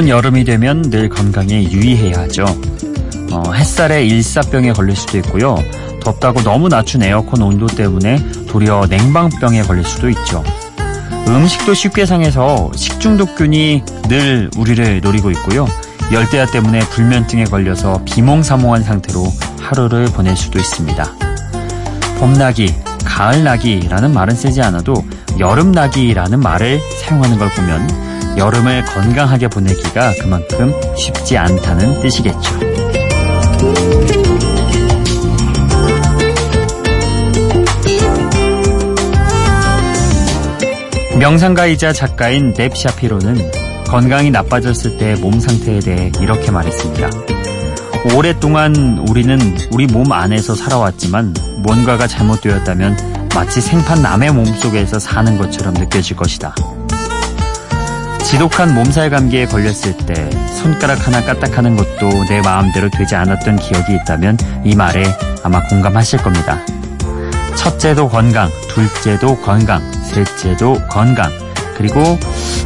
뜨거운 여름이 되면 늘 건강에 유의해야 하죠. 어, 햇살에 일사병에 걸릴 수도 있고요. 덥다고 너무 낮춘 에어컨 온도 때문에 도리어 냉방병에 걸릴 수도 있죠. 음식도 쉽게 상해서 식중독균이 늘 우리를 노리고 있고요. 열대야 때문에 불면증에 걸려서 비몽사몽한 상태로 하루를 보낼 수도 있습니다. 봄나기, 가을나기라는 말은 쓰지 않아도 여름나기라는 말을 사용하는 걸 보면 여름을 건강하게 보내기가 그만큼 쉽지 않다는 뜻이겠죠. 명상가이자 작가인 넵 샤피로는 건강이 나빠졌을 때 몸 상태에 대해 이렇게 말했습니다. 오랫동안 우리는 우리 몸 안에서 살아왔지만 뭔가가 잘못되었다면 마치 생판 남의 몸 속에서 사는 것처럼 느껴질 것이다. 지독한 몸살 감기에 걸렸을 때 손가락 하나 까딱하는 것도 내 마음대로 되지 않았던 기억이 있다면 이 말에 아마 공감하실 겁니다. 첫째도 건강, 둘째도 건강, 셋째도 건강, 그리고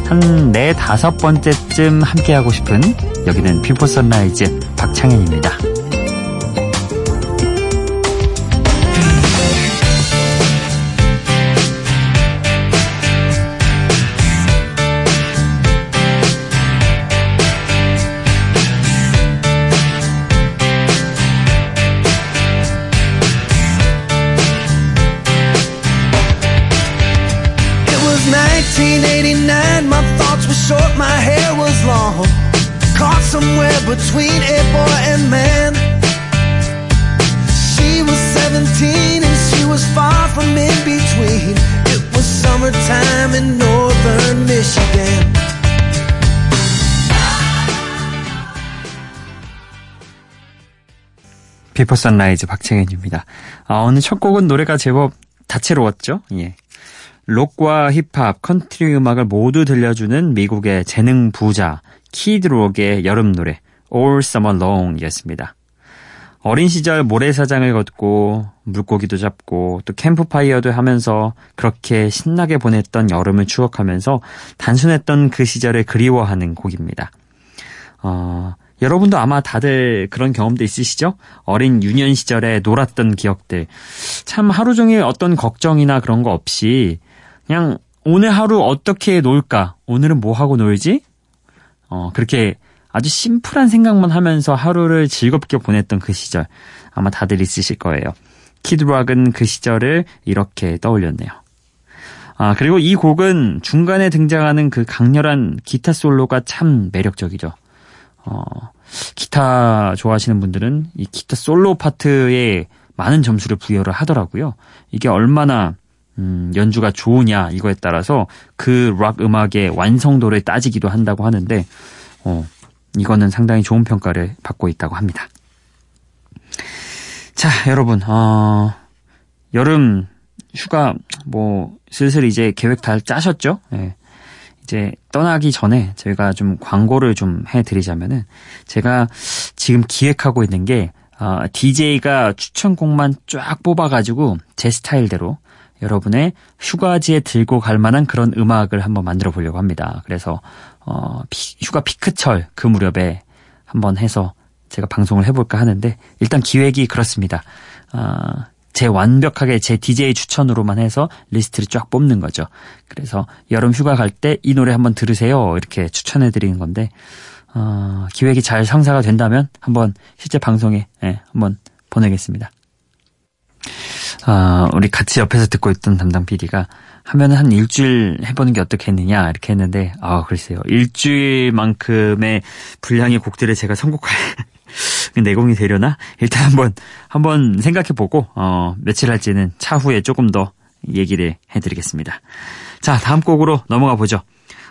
한 네 다섯 번째쯤 함께하고 싶은 여기는 비포 선라이즈 박창현입니다. 1989, my thoughts were short, my hair was long. Caught somewhere between a boy and man. She was 17 and she was far from in between. It was summertime in northern Michigan. 비포 선라이즈 박창현입니다. 아, 오늘 첫 곡은 노래가 제법 다채로웠죠? 예. 록과 힙합, 컨트리 음악을 모두 들려주는 미국의 재능 부자 키드록의 여름 노래 All Summer Long이었습니다. 어린 시절 모래사장을 걷고 물고기도 잡고 또 캠프파이어도 하면서 그렇게 신나게 보냈던 여름을 추억하면서 단순했던 그 시절을 그리워하는 곡입니다. 어, 여러분도 아마 다들 그런 경험도 있으시죠? 어린 유년 시절에 놀았던 기억들. 참 하루 종일 어떤 걱정이나 그런 거 없이 그냥 오늘 하루 어떻게 놀까? 오늘은 뭐 하고 놀지? 어, 그렇게 아주 심플한 생각만 하면서 하루를 즐겁게 보냈던 그 시절. 아마 다들 있으실 거예요. 키드락은 그 시절을 이렇게 떠올렸네요. 아, 그리고 이 곡은 중간에 등장하는 그 강렬한 기타 솔로가 참 매력적이죠. 어, 기타 좋아하시는 분들은 이 기타 솔로 파트에 많은 점수를 부여를 하더라고요. 이게 얼마나 음, 연주가 좋으냐 이거에 따라서 그 락 음악의 완성도를 따지기도 한다고 하는데 어, 이거는 상당히 좋은 평가를 받고 있다고 합니다. 자, 여러분, 어, 여름 휴가 뭐 슬슬 이제 계획 다 짜셨죠? 예. 이제 떠나기 전에 저희가 좀 광고를 좀 해드리자면은 제가 지금 기획하고 있는 게 어, DJ가 추천곡만 쫙 뽑아가지고 제 스타일대로 여러분의 휴가지에 들고 갈 만한 그런 음악을 한번 만들어 보려고 합니다. 그래서 어, 피, 휴가 피크철 그 무렵에 한번 해서 제가 방송을 해볼까 하는데 일단 기획이 그렇습니다. 어, 제 완벽하게 제 DJ 추천으로만 해서 리스트를 쫙 뽑는 거죠. 그래서 여름 휴가 갈 때 이 노래 한번 들으세요. 이렇게 추천해 드리는 건데 어, 기획이 잘 성사가 된다면 한번 실제 방송에 예, 한번 보내겠습니다. 아, 우리 같이 옆에서 듣고 있던 담당 PD가 하면은 한 일주일 해보는 게 어떻겠느냐 이렇게 했는데 아 글쎄요 일주일만큼의 분량의 곡들을 제가 선곡할 내공이 되려나 일단 한번 한번 생각해보고 어 며칠 할지는 차후에 조금 더 얘기를 해드리겠습니다. 자 다음 곡으로 넘어가 보죠.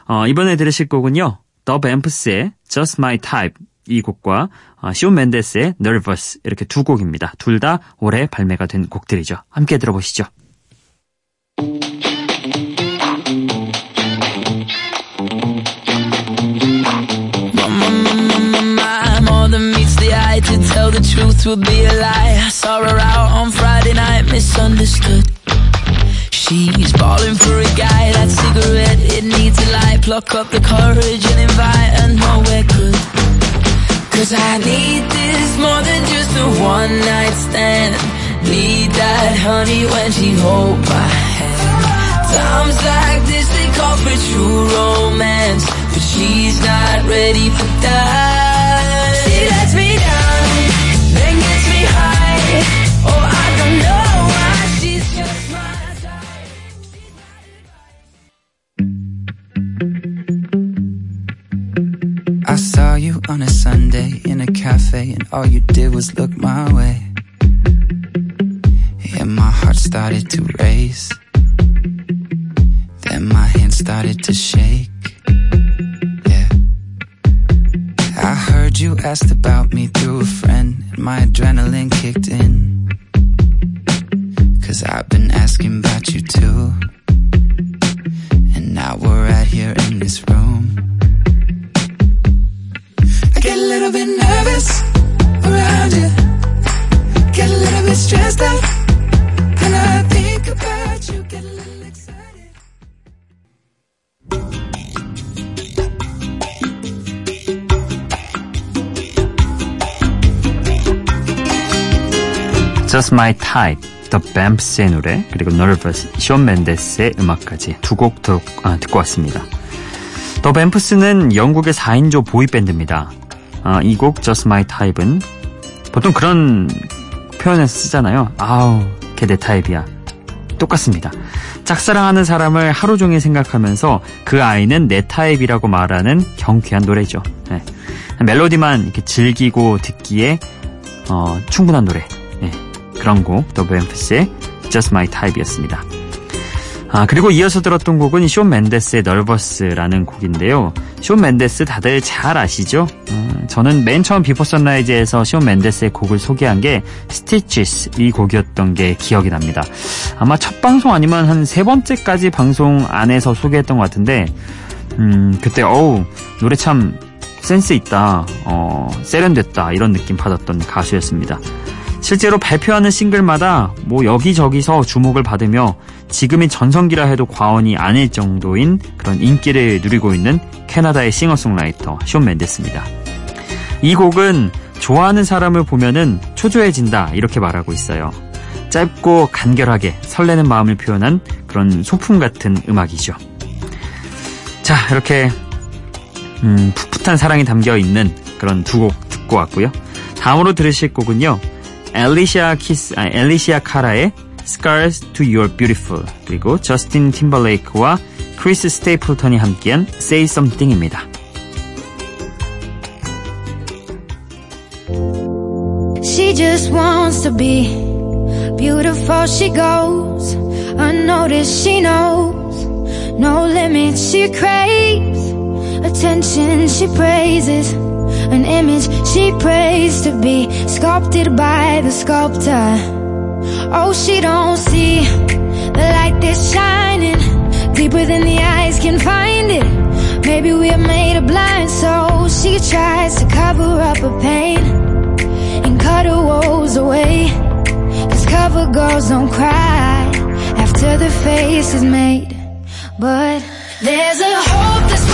어 이번에 들으실 곡은요 더 뱀프스의 Just My Type 이 곡과 어, 시온 맨데스의 Nervous 이렇게 두 곡입니다. 둘 다 올해 발매가 된 곡들이죠. 함께 들어보시죠. Cause I need this more than just a one night stand. Need that honey when she hold my hand. Times like this they call for true romance, but she's not ready for that. She lets me down, and all you did was look my way. And my heart started to race. Then my hands started to shake. Yeah. I heard you asked about me through a friend, and my adrenaline kicked in. Cause I've been asking about you too. And now we're right here in this room. I get a little bit nervous around you. Get a little bit stressed out. When I think about you, get a little excited. Just My Type, The Bamps의 노래, 그리고 Nervous, 쇼 맨데스의 음악까지 두곡 아, 듣고 왔습니다. 더 뱀프스는 영국의 4인조 보이밴드입니다. 아, 이곡 Just My Type은 보통 그런 표현에서 쓰잖아요. 아우, 걔 내 타입이야. 똑같습니다. 짝사랑하는 사람을 하루 종일 생각하면서 그 아이는 내 타입이라고 말하는 경쾌한 노래죠. 네. 멜로디만 이렇게 즐기고 듣기에 어, 충분한 노래. 네. 그런 곡, 더브엠프스의 Just My Type이었습니다. 아, 그리고 이어서 들었던 곡은 숀 멘데스의 Nervous라는 곡인데요. 숀 멘데스 다들 잘 아시죠? 음, 저는 맨 처음 비포 선라이즈에서 숀 멘데스의 곡을 소개한 게 Stitches 이 곡이었던 게 기억이 납니다. 아마 첫 방송 아니면 한 세 번째까지 방송 안에서 소개했던 것 같은데 음, 그때 어우 노래 참 센스 있다, 어, 세련됐다 이런 느낌 받았던 가수였습니다. 실제로 발표하는 싱글마다 뭐 여기저기서 주목을 받으며 지금이 전성기라 해도 과언이 아닐 정도인 그런 인기를 누리고 있는 캐나다의 싱어송라이터 쇼 맨데스입니다. 이 곡은 좋아하는 사람을 보면은 초조해진다 이렇게 말하고 있어요. 짧고 간결하게 설레는 마음을 표현한 그런 소품 같은 음악이죠. 자 이렇게 음, 풋풋한 사랑이 담겨 있는 그런 두 곡 듣고 왔고요. 다음으로 들으실 곡은요. 엘리시아 키스, 아, 엘리시아 카라의 Scars to Your Beautiful 그리고 저스틴 팀벌레이크와 크리스 스테이플턴이 함께한 Say Something입니다. She just wants to be beautiful. She goes unnoticed. She knows no limits. She craves attention. She praises an image she prays to be sculpted by the sculptor. Oh, she don't see the light that's shining deeper than the eyes can find it. Maybe we're made of blind, so she tries to cover up her pain and cut her woes away. Cause cover girls don't cry after the face is made. But there's a hope that's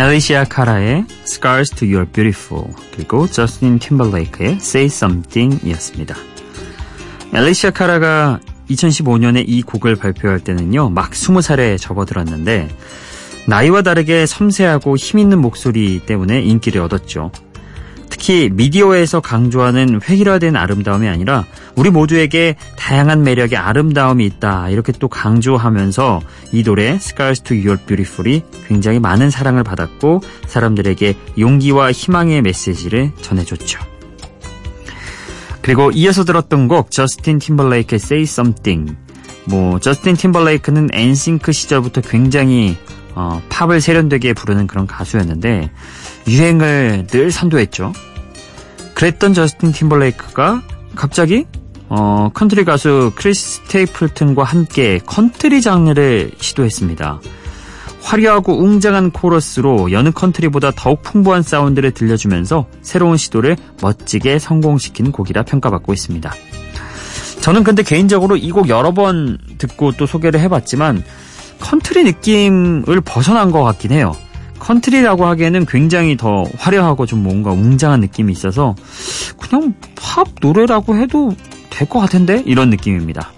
엘리시아 카라의 Scars to Your Beautiful 그리고 저스틴 팀벌레이크의 Say Something이었습니다. 엘리시아 카라가 2015년에 이 곡을 발표할 때는요, 막 20살에 접어들었는데, 나이와 다르게 섬세하고 힘있는 목소리 때문에 인기를 얻었죠. 특히 미디어에서 강조하는 획일화된 아름다움이 아니라 우리 모두에게 다양한 매력의 아름다움이 있다 이렇게 또 강조하면서 이 노래 Scars to Your Beautiful이 굉장히 많은 사랑을 받았고 사람들에게 용기와 희망의 메시지를 전해줬죠. 그리고 이어서 들었던 곡 저스틴 팀벌레이크의 Say Something 뭐 저스틴 팀벌레이크는 엔싱크 시절부터 굉장히 어, 팝을 세련되게 부르는 그런 가수였는데 유행을 늘 선도했죠. 그랬던 저스틴 팀벌레이크가 갑자기 어, 컨트리 가수 크리스 스테이플튼과 함께 컨트리 장르를 시도했습니다. 화려하고 웅장한 코러스로 여느 컨트리보다 더욱 풍부한 사운드를 들려주면서 새로운 시도를 멋지게 성공시킨 곡이라 평가받고 있습니다. 저는 근데 개인적으로 이 곡 여러 번 듣고 또 소개를 해봤지만 컨트리 느낌을 벗어난 것 같긴 해요. 컨트리라고 하기에는 굉장히 더 화려하고 좀 뭔가 웅장한 느낌이 있어서 그냥 팝 노래라고 해도 될 것 같은데 이런 느낌입니다.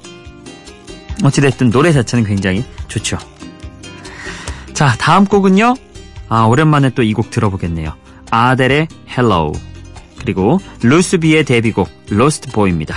어찌됐든 노래 자체는 굉장히 좋죠. 자 다음 곡은요. 아 오랜만에 또 이 곡 들어보겠네요. 아델의 Hello 그리고 루스비의 데뷔곡 Lost Boy입니다.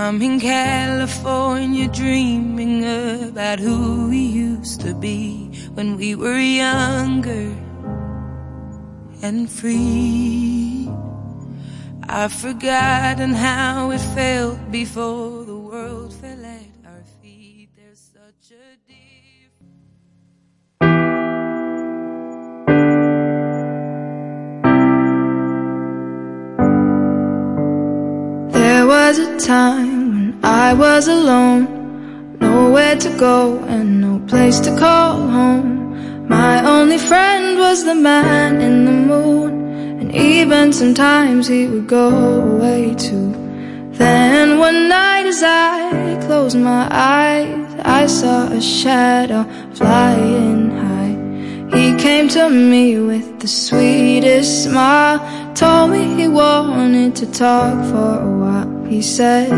I'm in California dreaming about who we used to be when we were younger and free. I've forgotten how it felt before the world fell at was a time when I was alone, nowhere to go and no place to call home. My only friend was the man in the moon, and even sometimes he would go away too. Then one night as I closed my eyes, I saw a shadow flying high. He came to me with the sweetest smile, told me he wanted to talk for a while. He said,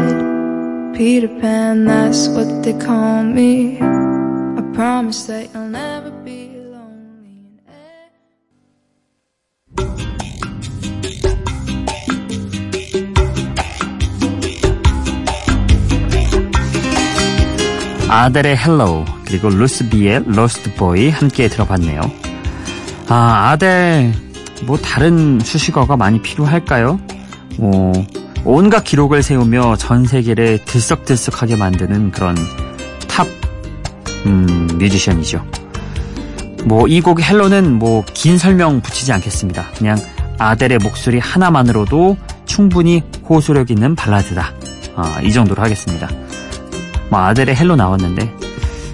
Peter Pan, that's what they call me. I promise that you'll never be lonely. 아델의 Hello 그리고 루스비의 Lost Boy 함께 들어봤네요. 아 아델 뭐 다른 수식어가 많이 필요할까요? 뭐 온갖 기록을 세우며 전 세계를 들썩들썩하게 만드는 그런 탑 음, 뮤지션이죠. 뭐 이 곡 Hello는 뭐 긴 설명 붙이지 않겠습니다. 그냥 아델의 목소리 하나만으로도 충분히 호소력 있는 발라드다. 아, 이 정도로 하겠습니다. 뭐 아델의 Hello 나왔는데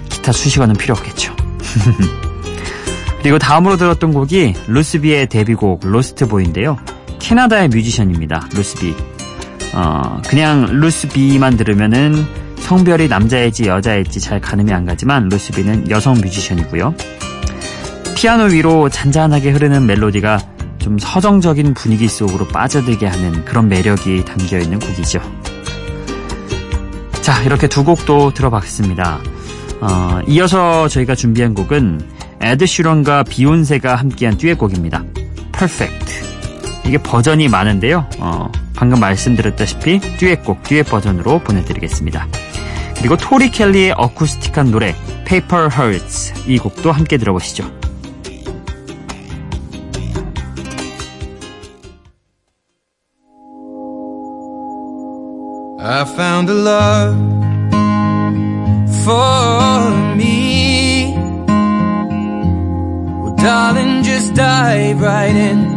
기타 수식어는 필요 없겠죠. 그리고 다음으로 들었던 곡이 루스비의 데뷔곡 Lost Boy인데요. 캐나다의 뮤지션입니다. 루스비. 어, 그냥 루스비만 들으면은 성별이 남자일지 여자일지 잘 가늠이 안 가지만 루스비는 여성 뮤지션이고요. 피아노 위로 잔잔하게 흐르는 멜로디가 좀 서정적인 분위기 속으로 빠져들게 하는 그런 매력이 담겨 있는 곡이죠. 자, 이렇게 두 곡도 들어봤습니다. 어, 이어서 저희가 준비한 곡은 에드 시런과 비욘세가 함께한 듀엣곡입니다. Perfect. 이게 버전이 많은데요. 어, 방금 말씀드렸다시피 듀엣곡, 듀엣 버전으로 보내드리겠습니다. 그리고 토리 켈리의 어쿠스틱한 노래 Paper Hearts 이 곡도 함께 들어보시죠. I found a love for me. Well, darling, just dive right in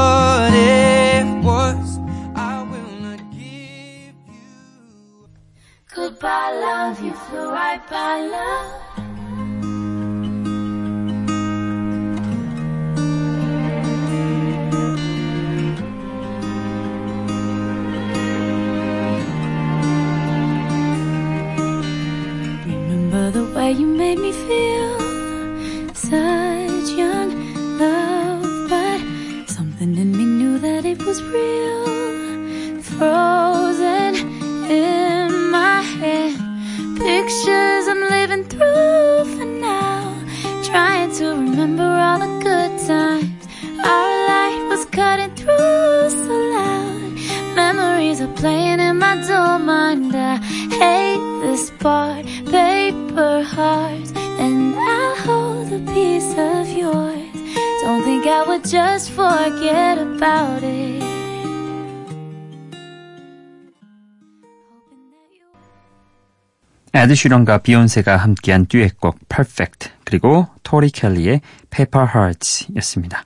Goodbye, love, you flew right by love. Remember the way you made me feel playing in my dull mind. I hate this part, paper hearts, and I'll hold a piece of yours. Don't think I would just forget about it. 에드 슈런과 비욘세가 함께한 듀엣곡 Perfect 그리고 토리 켈리의 Paper Hearts였습니다.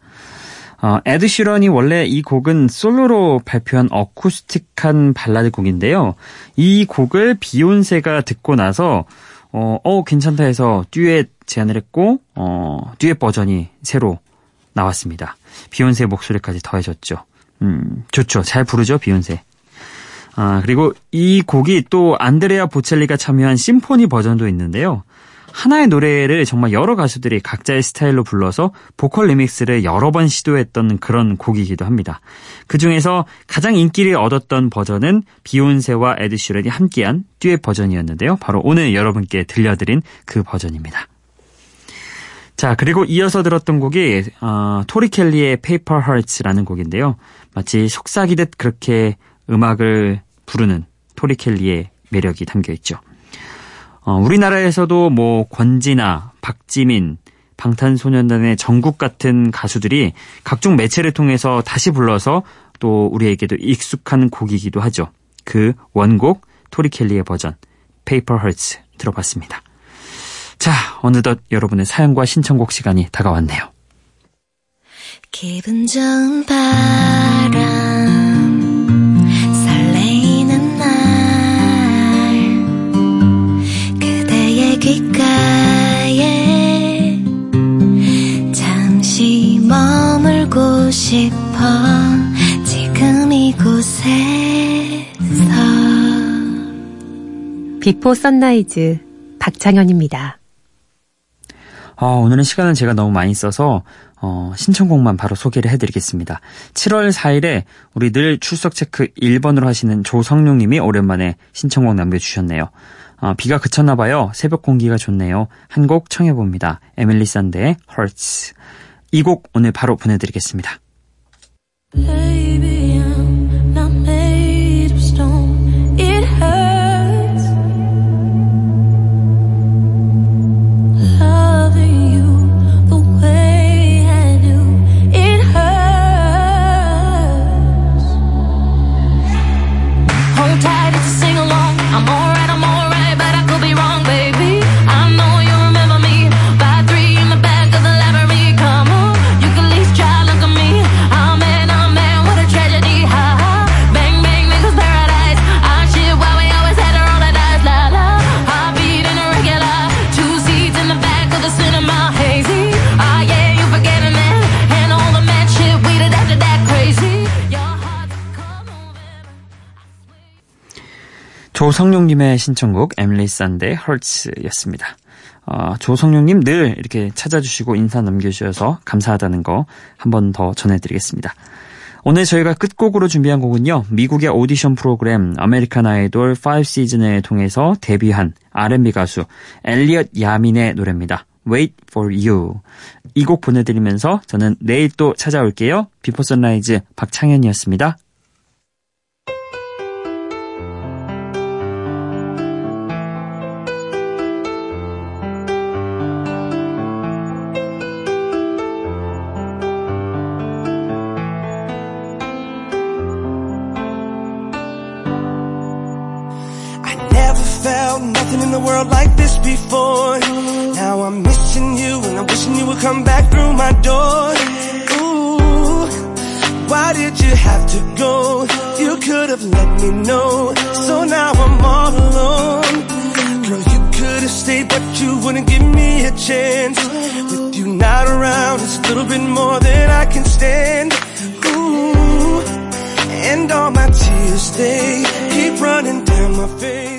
어, 에드 시런이 원래 이 곡은 솔로로 발표한 어쿠스틱한 발라드 곡인데요. 이 곡을 비욘세가 듣고 나서 어, 어 괜찮다 해서 듀엣 제안을 했고 어, 듀엣 버전이 새로 나왔습니다. 비욘세 목소리까지 더해졌죠. 음, 좋죠. 잘 부르죠, 비욘세. 아, 그리고 이 곡이 또 안드레아 보첼리가 참여한 심포니 버전도 있는데요. 하나의 노래를 정말 여러 가수들이 각자의 스타일로 불러서 보컬 리믹스를 여러 번 시도했던 그런 곡이기도 합니다. 그 중에서 가장 인기를 얻었던 버전은 비욘세와 에드 시런이 함께한 듀엣 버전이었는데요. 바로 오늘 여러분께 들려드린 그 버전입니다. 자, 그리고 이어서 들었던 곡이 어, 토리 켈리의 Paper Hearts라는 곡인데요. 마치 속삭이듯 그렇게 음악을 부르는 토리 켈리의 매력이 담겨 있죠. 어, 우리나라에서도 뭐 권진아, 박지민, 방탄소년단의 정국 같은 가수들이 각종 매체를 통해서 다시 불러서 또 우리에게도 익숙한 곡이기도 하죠. 그 원곡 토리 켈리의 버전 Paper Hearts 들어봤습니다. 자, 어느덧 여러분의 사연과 신청곡 시간이 다가왔네요. 기분 좋은 바람 싶어 지금 이곳에서 비포 선라이즈 박창현입니다. 아, 오늘은 시간을 제가 너무 많이 써서 어, 신청곡만 바로 소개를 해드리겠습니다. 7월 4일에 우리 늘 출석 체크 1번으로 하시는 조성룡 님이 오랜만에 신청곡 남겨주셨네요. 어, 비가 그쳤나 봐요. 새벽 공기가 좋네요. 한 곡 청해봅니다. 에밀리 산데의 Hurts. 이 곡 오늘 바로 보내드리겠습니다. Baby, I'm 조성룡님의 신청곡 에밀리 산데 Hurts였습니다. 어, 조성룡님 늘 이렇게 찾아주시고 인사 남겨주셔서 감사하다는 거 한 번 더 전해드리겠습니다. 오늘 저희가 끝곡으로 준비한 곡은요. 미국의 오디션 프로그램 아메리칸 아이돌 5 시즌을 통해서 데뷔한 R&B 가수 엘리엇 야민의 노래입니다. Wait for You. 이 곡 보내드리면서 저는 내일 또 찾아올게요. 비포 선라이즈 박창현이었습니다. Felt nothing in the world like this before. Now I'm missing you and I'm wishing you would come back through my door. Ooh, why did you have to go? You could have let me know. So now I'm all alone. Girl, you could have stayed, but you wouldn't give me a chance. With you not around, it's a little bit more than I can stand. Ooh, and all my tears, they keep running down my face.